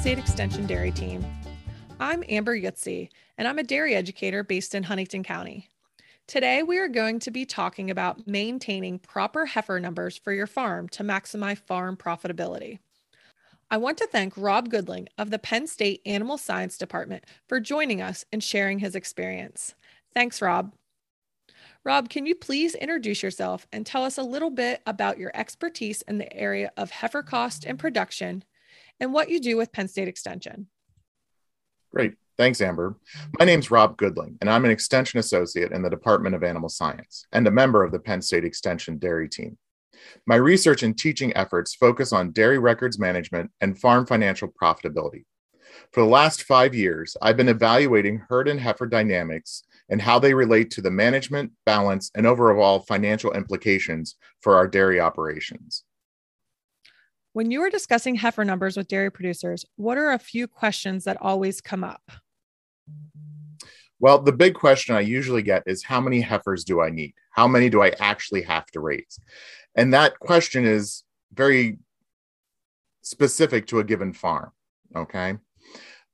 State Extension Dairy Team. I'm Amber Yutzy, and I'm a dairy educator based in Huntingdon County. Today, we are going to be talking about maintaining proper heifer numbers for your farm to maximize farm profitability. I want to thank Rob Goodling of the Penn State Animal Science Department for joining us and sharing his experience. Thanks, Rob. Rob, can you please introduce yourself and tell us a little bit about your expertise in the area of heifer cost and production and what you do with Penn State Extension? Great. Thanks, Amber. My name is Rob Goodling, and I'm an Extension Associate in the Department of Animal Science and a member of the Penn State Extension Dairy Team. My research and teaching efforts focus on dairy records management and farm financial profitability. For the last five years, I've been evaluating herd and heifer dynamics and how they relate to the management, balance, and overall financial implications for our dairy operations. When you are discussing heifer numbers with dairy producers, what are a few questions that always come up? Well, the big question I usually get is how many heifers do I need? How many do I actually have to raise? And that question is very specific to a given farm. Okay.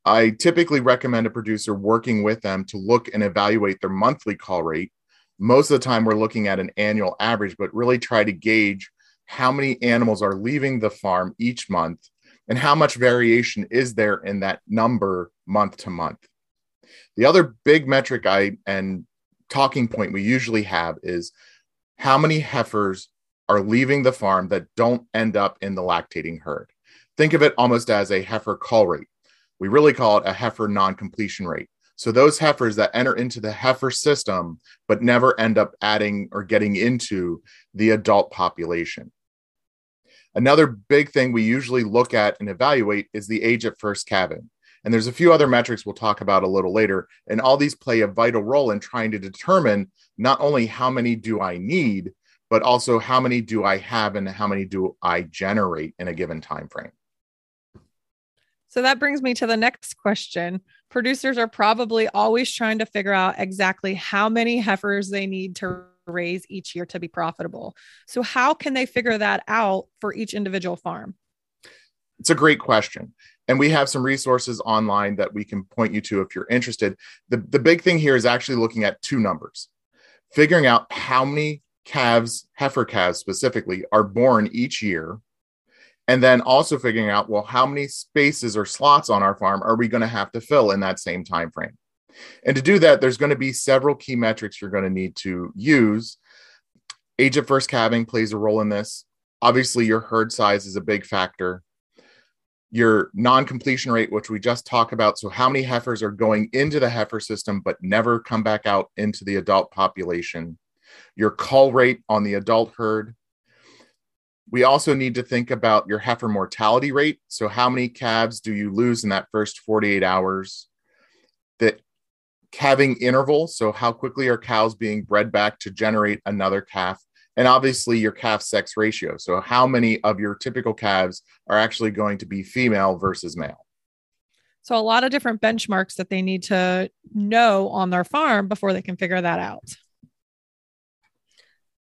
I typically recommend a producer working with them to look and evaluate their monthly cull rate. Most of the time, we're looking at an annual average, but really try to gauge how many animals are leaving the farm each month and how much variation is there in that number month to month. The other big metric I and talking point we usually have is how many heifers are leaving the farm that don't end up in the lactating herd. Think of it almost as a heifer cull rate. We really call it a heifer non completion rate. So those heifers that enter into the heifer system but never end up adding or getting into the adult population. Another big thing we usually look at and evaluate is the age at first calving. And there's a few other metrics we'll talk about a little later. And all these play a vital role in trying to determine not only how many do I need, but also how many do I have and how many do I generate in a given time frame. So that brings me to the next question. Producers are probably always trying to figure out exactly how many heifers they need to raise each year to be profitable. So, how can they figure that out for each individual farm? It's a great question. And we have some resources online that we can point you to if you're interested. The, the big thing here is actually looking at two numbers, figuring out how many calves, heifer calves specifically, are born each year and then also figuring out well how many spaces or slots on our farm are we going to have to fill in that same time frame and to do that there's going to be several key metrics you're going to need to use. Age of first calving plays a role in this. Obviously your herd size is a big factor. Your non-completion rate which we just talked about so how many heifers are going into the heifer system but never come back out into the adult population. Your cull rate on the adult herd. We also need to think about your heifer mortality rate. So, how many calves do you lose in that first 48 hours? The calving interval. So, how quickly are cows being bred back to generate another calf? And obviously, your calf sex ratio. So, how many of your typical calves are actually going to be female versus male? So, a lot of different benchmarks that they need to know on their farm before they can figure that out.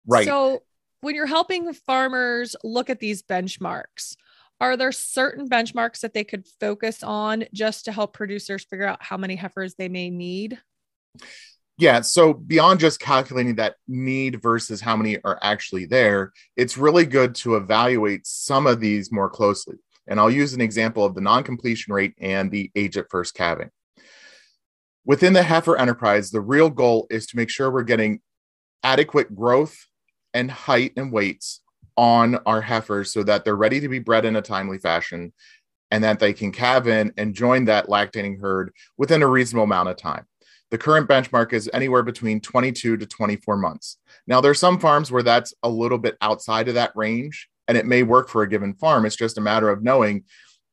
Right. So, when you're helping farmers look at these benchmarks, are there certain benchmarks that they could focus on just to help producers figure out how many heifers they may need? Yeah, so beyond just calculating that need versus how many are actually there, it's really good to evaluate some of these more closely. And I'll use an example of the non completion rate and the age at first calving. Within the heifer enterprise, the real goal is to make sure we're getting adequate growth and height and weights on our heifers so that they're ready to be bred in a timely fashion and that they can calve in and join that lactating herd within a reasonable amount of time. The current benchmark is anywhere between 22 to 24 months. Now, there are some farms where that's a little bit outside of that range, and it may work for a given farm. It's just a matter of knowing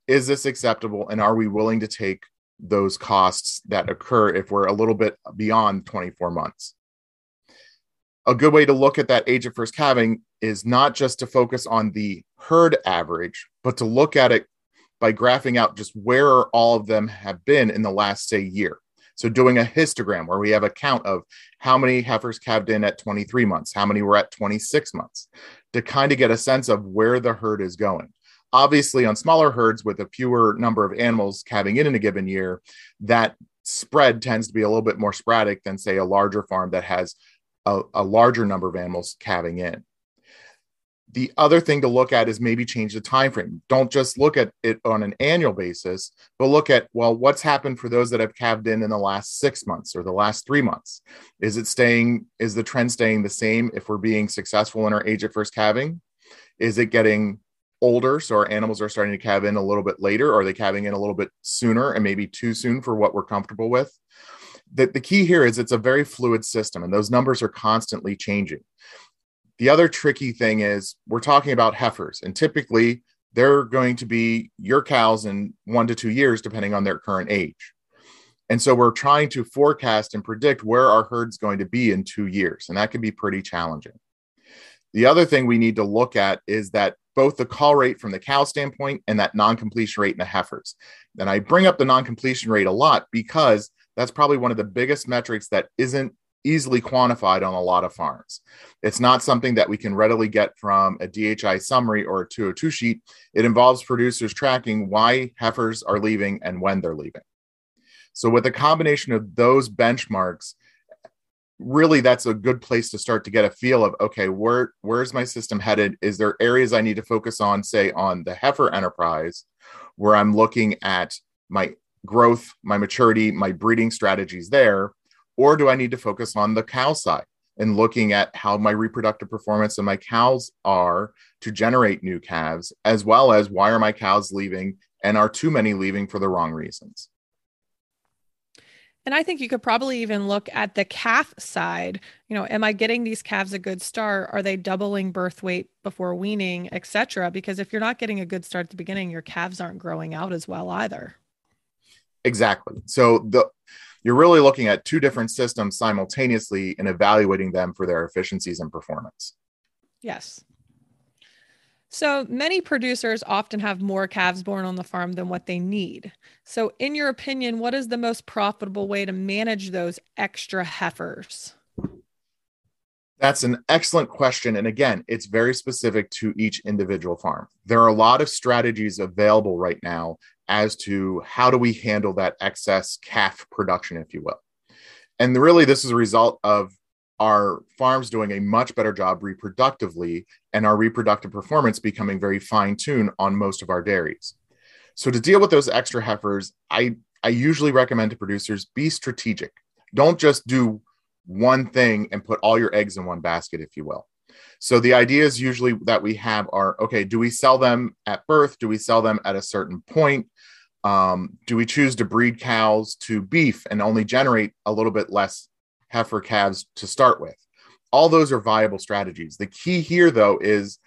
is this acceptable and are we willing to take those costs that occur if we're a little bit beyond 24 months? a good way to look at that age of first calving is not just to focus on the herd average, but to look at it by graphing out just where all of them have been in the last, say, year. So, doing a histogram where we have a count of how many heifers calved in at 23 months, how many were at 26 months, to kind of get a sense of where the herd is going. Obviously, on smaller herds with a fewer number of animals calving in in a given year, that spread tends to be a little bit more sporadic than, say, a larger farm that has a, a larger number of animals calving in the other thing to look at is maybe change the time frame. Don't just look at it on an annual basis but look at well what's happened for those that have calved in in the last six months or the last three months? Is it staying is the trend staying the same if we're being successful in our age at first calving? Is it getting older so our animals are starting to calve in a little bit later? Or are they calving in a little bit sooner and maybe too soon for what we're comfortable with? The, the key here is it's a very fluid system and those numbers are constantly changing the other tricky thing is we're talking about heifers, and typically they're going to be your cows in one to two years, depending on their current age. And so we're trying to forecast and predict where our herd's going to be in two years, and that can be pretty challenging. The other thing we need to look at is that both the cull rate from the cow standpoint and that non completion rate in the heifers. And I bring up the non completion rate a lot because that's probably one of the biggest metrics that isn't easily quantified on a lot of farms. It's not something that we can readily get from a DHI summary or a 202 sheet. It involves producers tracking why heifers are leaving and when they're leaving. So, with a combination of those benchmarks, really that's a good place to start to get a feel of okay, where where's my system headed? Is there areas I need to focus on, say, on the heifer enterprise, where I'm looking at my growth, my maturity, my breeding strategies there? Or do I need to focus on the cow side and looking at how my reproductive performance of my cows are to generate new calves, as well as why are my cows leaving and are too many leaving for the wrong reasons? And I think you could probably even look at the calf side. You know, am I getting these calves a good start? Are they doubling birth weight before weaning, etc.? Because if you're not getting a good start at the beginning, your calves aren't growing out as well either. Exactly. So the you're really looking at two different systems simultaneously and evaluating them for their efficiencies and performance. Yes. So many producers often have more calves born on the farm than what they need. So, in your opinion, what is the most profitable way to manage those extra heifers? That's an excellent question. And again, it's very specific to each individual farm. There are a lot of strategies available right now as to how do we handle that excess calf production, if you will. And really, this is a result of our farms doing a much better job reproductively and our reproductive performance becoming very fine tuned on most of our dairies. So, to deal with those extra heifers, I, I usually recommend to producers be strategic. Don't just do one thing and put all your eggs in one basket, if you will. So the ideas usually that we have are okay, do we sell them at birth? Do we sell them at a certain point? Um, do we choose to breed cows to beef and only generate a little bit less heifer calves to start with? All those are viable strategies. The key here, though, is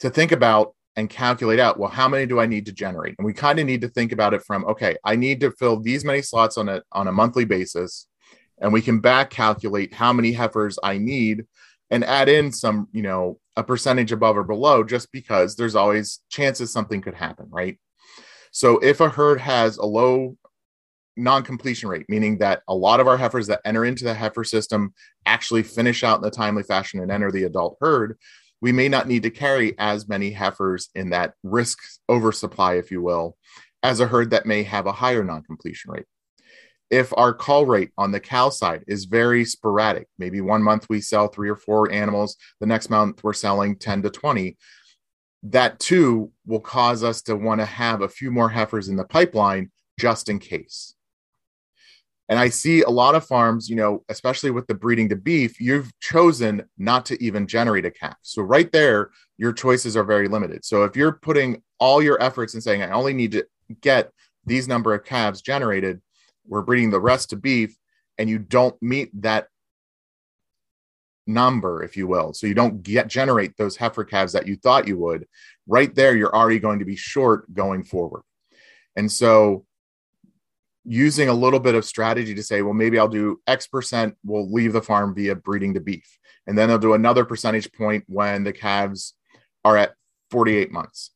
to think about and calculate out well how many do i need to generate and we kind of need to think about it from okay i need to fill these many slots on a on a monthly basis and we can back calculate how many heifers i need and add in some you know a percentage above or below just because there's always chances something could happen right so if a herd has a low non-completion rate, meaning that a lot of our heifers that enter into the heifer system actually finish out in a timely fashion and enter the adult herd, we may not need to carry as many heifers in that risk oversupply, if you will, as a herd that may have a higher non-completion rate. If our cull rate on the cow side is very sporadic, maybe one month we sell three or four animals, the next month we're selling 10 to 20, that too will cause us to want to have a few more heifers in the pipeline just in case. And I see a lot of farms, you know, especially with the breeding to beef, you've chosen not to even generate a calf. So, right there, your choices are very limited. So, if you're putting all your efforts and saying, I only need to get these number of calves generated, we're breeding the rest to beef, and you don't meet that number, if you will. So you don't get generate those heifer calves that you thought you would. Right there, you're already going to be short going forward. And so using a little bit of strategy to say, well, maybe I'll do X percent, we'll leave the farm via breeding to beef. And then I'll do another percentage point when the calves are at 48 months.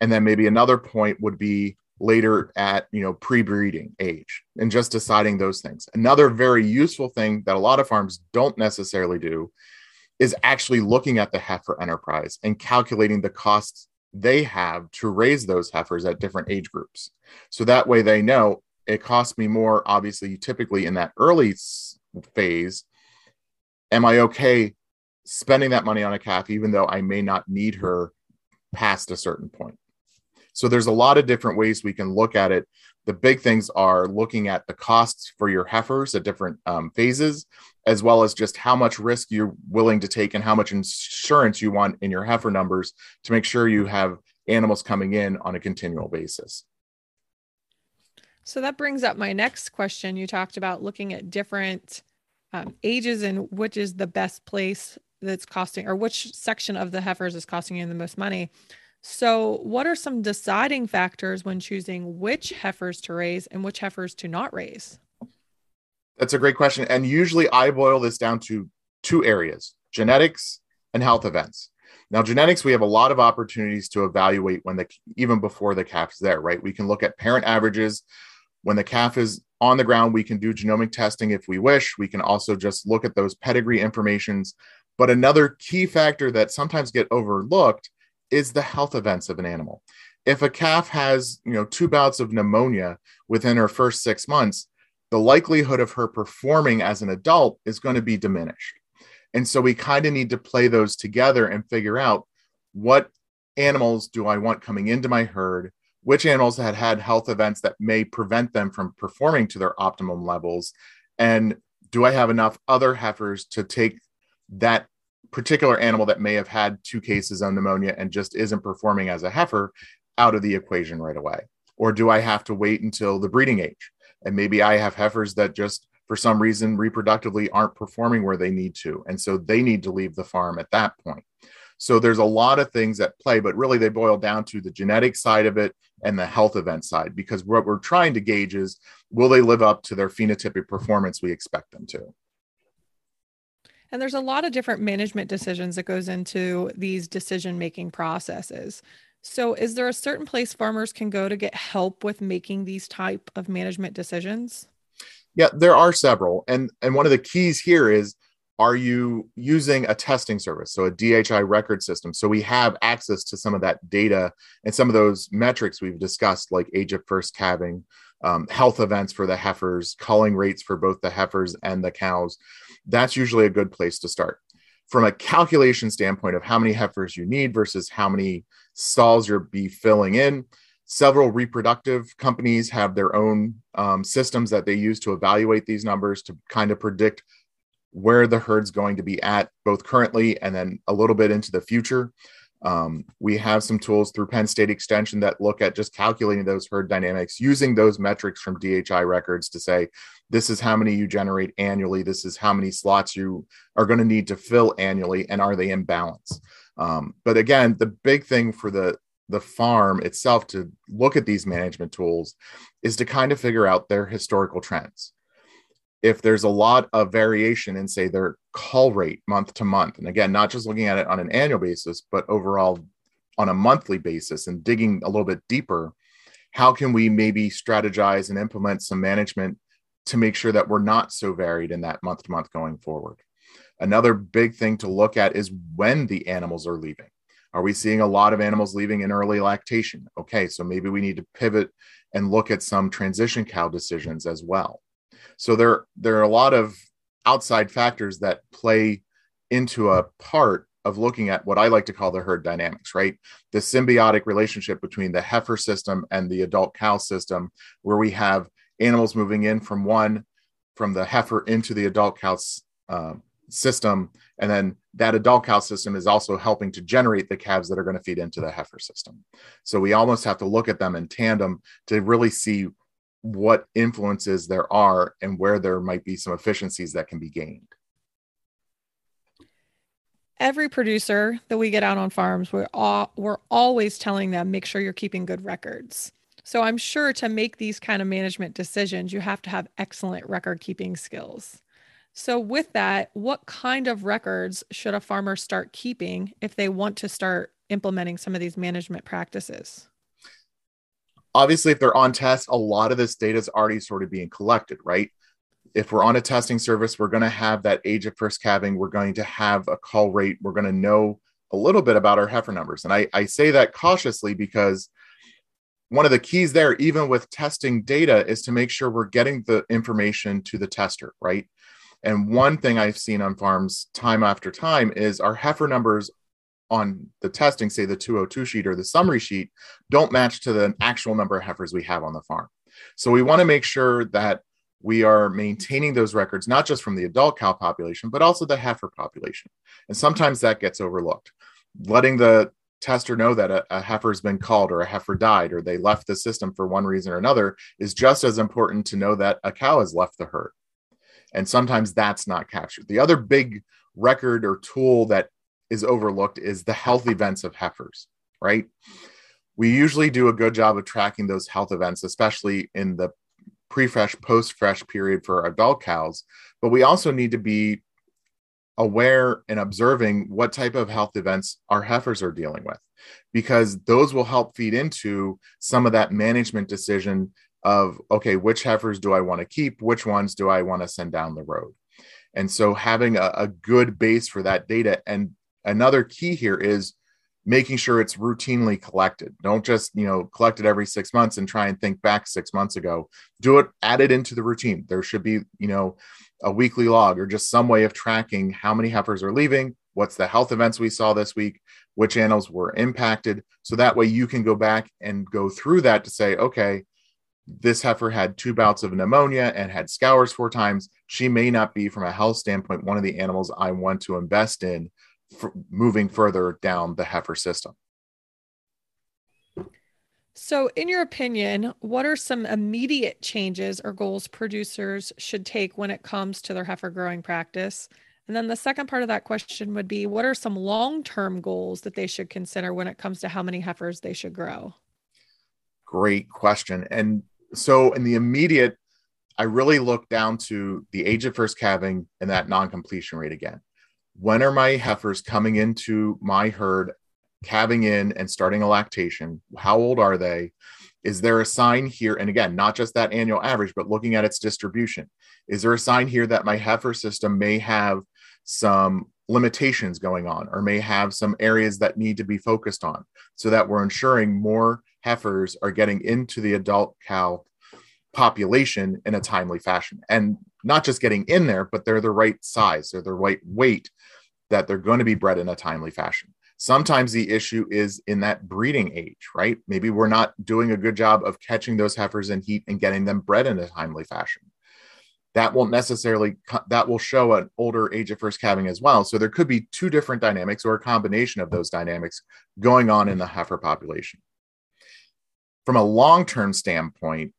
And then maybe another point would be later at you know pre-breeding age and just deciding those things another very useful thing that a lot of farms don't necessarily do is actually looking at the heifer enterprise and calculating the costs they have to raise those heifers at different age groups. So that way they know it costs me more, obviously, typically in that early phase. Am I okay spending that money on a calf, even though I may not need her past a certain point? So there's a lot of different ways we can look at it. The big things are looking at the costs for your heifers at different um, phases, as well as just how much risk you're willing to take and how much insurance you want in your heifer numbers to make sure you have animals coming in on a continual basis. So that brings up my next question. You talked about looking at different um, ages and which is the best place that's costing, or which section of the heifers is costing you the most money. So, what are some deciding factors when choosing which heifers to raise and which heifers to not raise? That's a great question. And usually I boil this down to two areas genetics and health events. Now, genetics, we have a lot of opportunities to evaluate when the even before the calf is there, right? We can look at parent averages. When the calf is on the ground, we can do genomic testing if we wish. We can also just look at those pedigree informations. But another key factor that sometimes get overlooked is the health events of an animal. If a calf has, you know, two bouts of pneumonia within her first six months, the likelihood of her performing as an adult is going to be diminished. And so we kind of need to play those together and figure out what animals do I want coming into my herd, which animals had had health events that may prevent them from performing to their optimum levels, and do I have enough other heifers to take that particular animal that may have had two cases of pneumonia and just isn't performing as a heifer out of the equation right away? Or do I have to wait until the breeding age? And maybe I have heifers that just for some reason reproductively aren't performing where they need to. And so they need to leave the farm at that point. So there's a lot of things at play, but really they boil down to the genetic side of it and the health event side, because what we're trying to gauge is will they live up to their phenotypic performance we expect them to? And there's a lot of different management decisions that goes into these decision making processes. So is there a certain place farmers can go to get help with making these type of management decisions? Yeah, there are several. And and one of the keys here is are you using a testing service so a dhi record system so we have access to some of that data and some of those metrics we've discussed like age of first calving um, health events for the heifers culling rates for both the heifers and the cows that's usually a good place to start. From a calculation standpoint of how many heifers you need versus how many stalls you'll be filling in, several reproductive companies have their own um, systems that they use to evaluate these numbers to kind of predict where the herd's going to be at both currently and then a little bit into the future. Um, we have some tools through Penn State Extension that look at just calculating those herd dynamics using those metrics from DHI records to say, this is how many you generate annually. This is how many slots you are going to need to fill annually, and are they in balance? Um, but again, the big thing for the the farm itself to look at these management tools is to kind of figure out their historical trends if there's a lot of variation in say their cull rate month to month and again not just looking at it on an annual basis but overall on a monthly basis and digging a little bit deeper how can we maybe strategize and implement some management to make sure that we're not so varied in that month to month going forward? Another big thing to look at is when the animals are leaving. Are we seeing a lot of animals leaving in early lactation? Okay so maybe we need to pivot and look at some transition cow decisions as well so there there are a lot of outside factors that play into a part of looking at what I like to call the herd dynamics, right? The symbiotic relationship between the heifer system and the adult cow system, where we have animals moving in from one, from the heifer into the adult cow uh, system. And then that adult cow system is also helping to generate the calves that are going to feed into the heifer system. So we almost have to look at them in tandem to really see what influences there are and where there might be some efficiencies that can be gained. Every producer that we get out on farms, we're, all, we're always telling them make sure you're keeping good records. So I'm sure to make these kind of management decisions, you have to have excellent record keeping skills. So, with that, what kind of records should a farmer start keeping if they want to start implementing some of these management practices? Obviously if they're on test a lot of this data is already sort of being collected right if we're on a testing service we're going to have that age of first calving we're going to have a cull rate we're going to know a little bit about our heifer numbers. And I, I say that cautiously because one of the keys there, even with testing data, is to make sure we're getting the information to the tester, right? And one thing I've seen on farms time after time is our heifer numbers on the testing, say the 202 sheet or the summary sheet, don't match to the actual number of heifers we have on the farm. So we want to make sure that we are maintaining those records, not just from the adult cow population, but also the heifer population. And sometimes that gets overlooked. Letting the tester know that a, a heifer has been culled or a heifer died or they left the system for one reason or another is just as important to know that a cow has left the herd. And sometimes that's not captured. The other big record or tool that is overlooked is the health events of heifers, right? We usually do a good job of tracking those health events, especially in the pre fresh, post fresh period for adult cows. But we also need to be aware and observing what type of health events our heifers are dealing with, because those will help feed into some of that management decision of, okay, which heifers do I want to keep? Which ones do I want to send down the road? And so having a, a good base for that data and another key here is making sure it's routinely collected. Don't just, you know, collect it every six months and try and think back six months ago. Do it, add it into the routine. There should be, you know, a weekly log or just some way of tracking how many heifers are leaving, what's the health events we saw this week, which animals were impacted. So that way you can go back and go through that to say, okay, this heifer had two bouts of pneumonia and had scours four times. She may not be, from a health standpoint, one of the animals I want to invest in moving further down the heifer system. So, in your opinion, what are some immediate changes or goals producers should take when it comes to their heifer growing practice? And then the second part of that question would be what are some long term goals that they should consider when it comes to how many heifers they should grow? Great question. And so, in the immediate, I really look down to the age of first calving and that non completion rate again when are my heifers coming into my herd calving in and starting a lactation? How old are they? Is there a sign here? And again not just that annual average but looking at its distribution. Is there a sign here that my heifer system may have some limitations going on or may have some areas that need to be focused on so that we're ensuring more heifers are getting into the adult cow population in a timely fashion? And not just getting in there but they're the right size they're the right weight that they're going to be bred in a timely fashion. Sometimes the issue is in that breeding age, right? Maybe we're not doing a good job of catching those heifers in heat and getting them bred in a timely fashion. That won't necessarily that will show an older age of first calving as well. So there could be two different dynamics or a combination of those dynamics going on in the heifer population. From a long-term standpoint,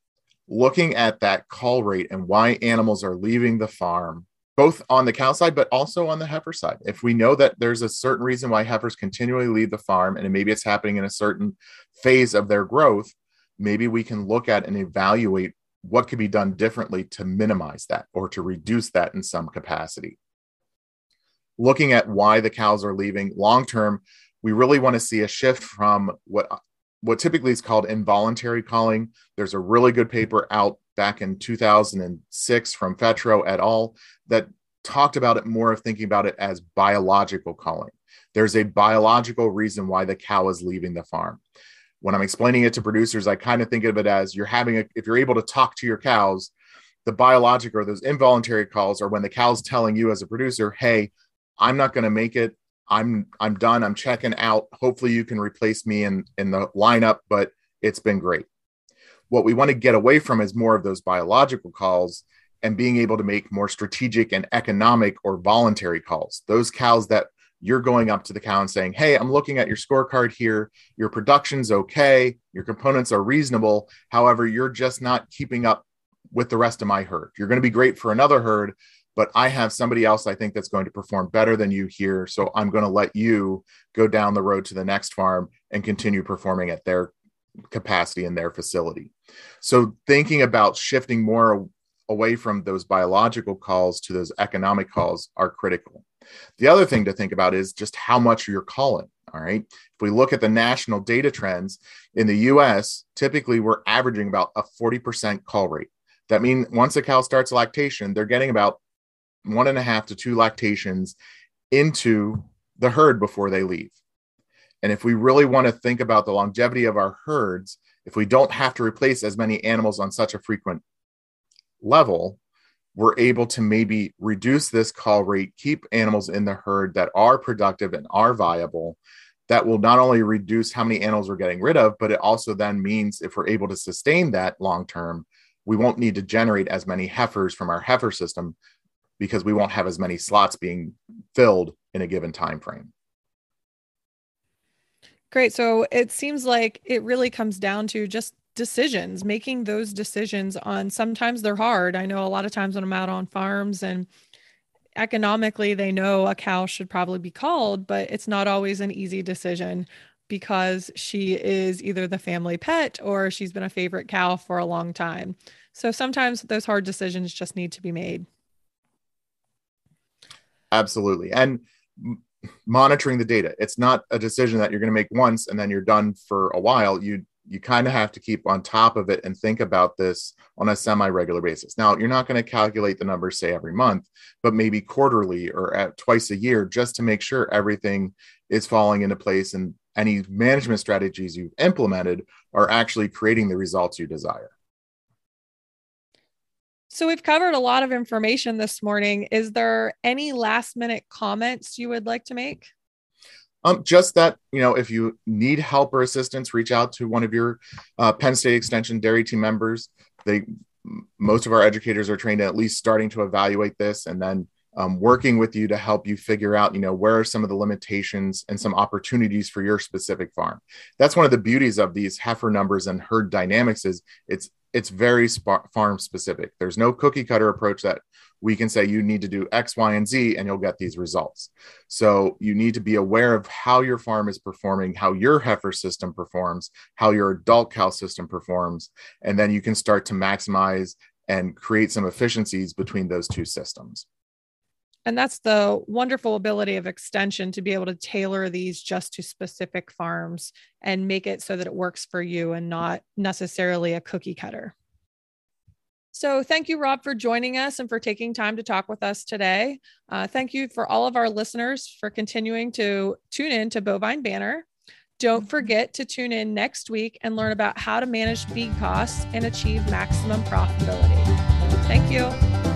looking at that cull rate and why animals are leaving the farm both on the cow side, but also on the heifer side. If we know that there's a certain reason why heifers continually leave the farm, and maybe it's happening in a certain phase of their growth, maybe we can look at and evaluate what could be done differently to minimize that or to reduce that in some capacity. Looking at why the cows are leaving long term, we really want to see a shift from what what typically is called involuntary culling. There's a really good paper out back in 2006 from Fetrow et al. that talked about it more of thinking about it as biological culling. There's a biological reason why the cow is leaving the farm. When I'm explaining it to producers, I kind of think of it as you're having a, if you're able to talk to your cows, the biological or those involuntary culls are when the cow's telling you as a producer, hey, I'm not going to make it. I'm I'm done. I'm checking out. Hopefully you can replace me in in the lineup, but it's been great what we want to get away from is more of those biological culls and being able to make more strategic and economic or voluntary culls. Those cows that you're going up to the cow and saying, Hey, I'm looking at your scorecard here. Your production's okay. Your components are reasonable. However, you're just not keeping up with the rest of my herd. You're going to be great for another herd, but I have somebody else I think that's going to perform better than you here. So I'm going to let you go down the road to the next farm and continue performing at their capacity in their facility. So thinking about shifting more away from those biological culls to those economic culls are critical. The other thing to think about is just how much you're culling. All right. If we look at the national data trends in the US, typically we're averaging about a 40% cull rate. That means once a cow starts lactation, they're getting about one and a half to two lactations into the herd before they leave. And if we really want to think about the longevity of our herds, if we don't have to replace as many animals on such a frequent level, we're able to maybe reduce this cull rate, keep animals in the herd that are productive and are viable. That will not only reduce how many animals we're getting rid of, but it also then means if we're able to sustain that long term, we won't need to generate as many heifers from our heifer system because we won't have as many slots being filled in a given time frame. Great. So it seems like it really comes down to just decisions, making those decisions on sometimes they're hard. I know a lot of times when I'm out on farms and economically they know a cow should probably be culled, but it's not always an easy decision because she is either the family pet or she's been a favorite cow for a long time. So sometimes those hard decisions just need to be made. Absolutely. And monitoring the data. It's not a decision that you're going to make once and then you're done for a while. You you kind of have to keep on top of it and think about this on a semi-regular basis. Now, you're not going to calculate the numbers say every month, but maybe quarterly or at twice a year just to make sure everything is falling into place and any management strategies you've implemented are actually creating the results you desire. So we've covered a lot of information this morning. Is there any last minute comments you would like to make? Um, just that, you know, if you need help or assistance, reach out to one of your uh, Penn State Extension dairy team members. They, most of our educators are trained at least starting to evaluate this and then um, working with you to help you figure out, you know, where are some of the limitations and some opportunities for your specific farm. That's one of the beauties of these heifer numbers and herd dynamics is it's it's very farm specific. There's no cookie cutter approach that we can say you need to do X, Y, and Z, and you'll get these results. So you need to be aware of how your farm is performing, how your heifer system performs, how your adult cow system performs, and then you can start to maximize and create some efficiencies between those two systems. And that's the wonderful ability of extension to be able to tailor these just to specific farms and make it so that it works for you and not necessarily a cookie cutter. So, thank you, Rob, for joining us and for taking time to talk with us today. Uh, thank you for all of our listeners for continuing to tune in to Bovine Banner. Don't forget to tune in next week and learn about how to manage feed costs and achieve maximum profitability. Thank you.